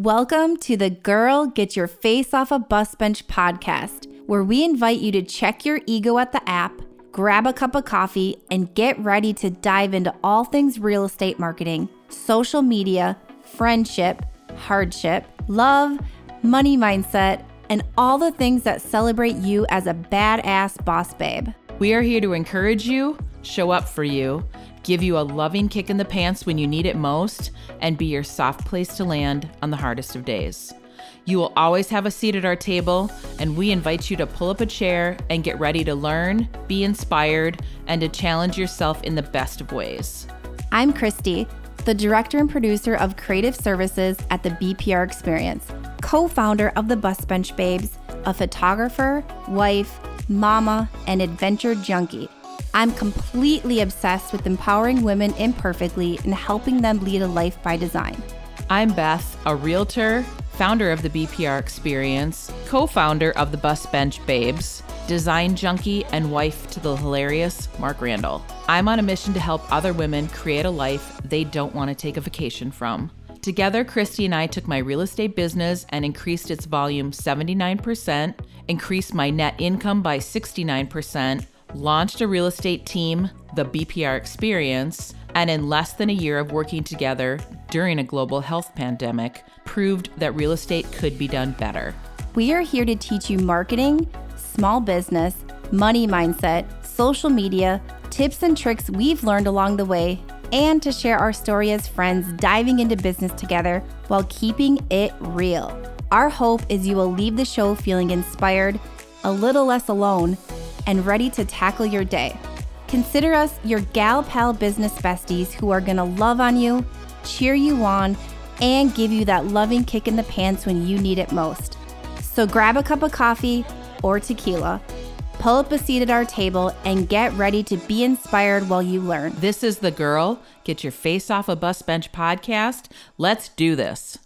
Welcome to the Girl Get Your Face Off a Bus Bench podcast, where we invite you to check your ego at the app, grab a cup of coffee, and get ready to dive into all things real estate marketing, social media, friendship, hardship, love, money mindset, and all the things that celebrate you as a badass boss babe. We are here to encourage you, show up for you, give you a loving kick in the pants when you need it most, and be your soft place to land on the hardest of days. You will always have a seat at our table, and we invite you to pull up a chair and get ready to learn, be inspired, and to challenge yourself in the best of ways. I'm Christy, the director and producer of creative services at the BPR Experience, co founder of the Bus Bench Babes, a photographer, wife, mama, and adventure junkie. I'm completely obsessed with empowering women imperfectly and helping them lead a life by design. I'm Beth, a realtor, founder of the BPR Experience, co founder of the Bus Bench Babes, design junkie, and wife to the hilarious Mark Randall. I'm on a mission to help other women create a life they don't want to take a vacation from. Together, Christy and I took my real estate business and increased its volume 79%, increased my net income by 69%, launched a real estate team, the BPR Experience, and in less than a year of working together during a global health pandemic, proved that real estate could be done better. We are here to teach you marketing, small business, money mindset, social media, tips and tricks we've learned along the way, and to share our story as friends diving into business together while keeping it real. Our hope is you will leave the show feeling inspired, a little less alone, and ready to tackle your day. Consider us your gal pal business besties who are gonna love on you, cheer you on, and give you that loving kick in the pants when you need it most. So grab a cup of coffee or tequila, pull up a seat at our table, and get ready to be inspired while you learn. This is the Girl Get Your Face Off a Bus Bench podcast. Let's do this.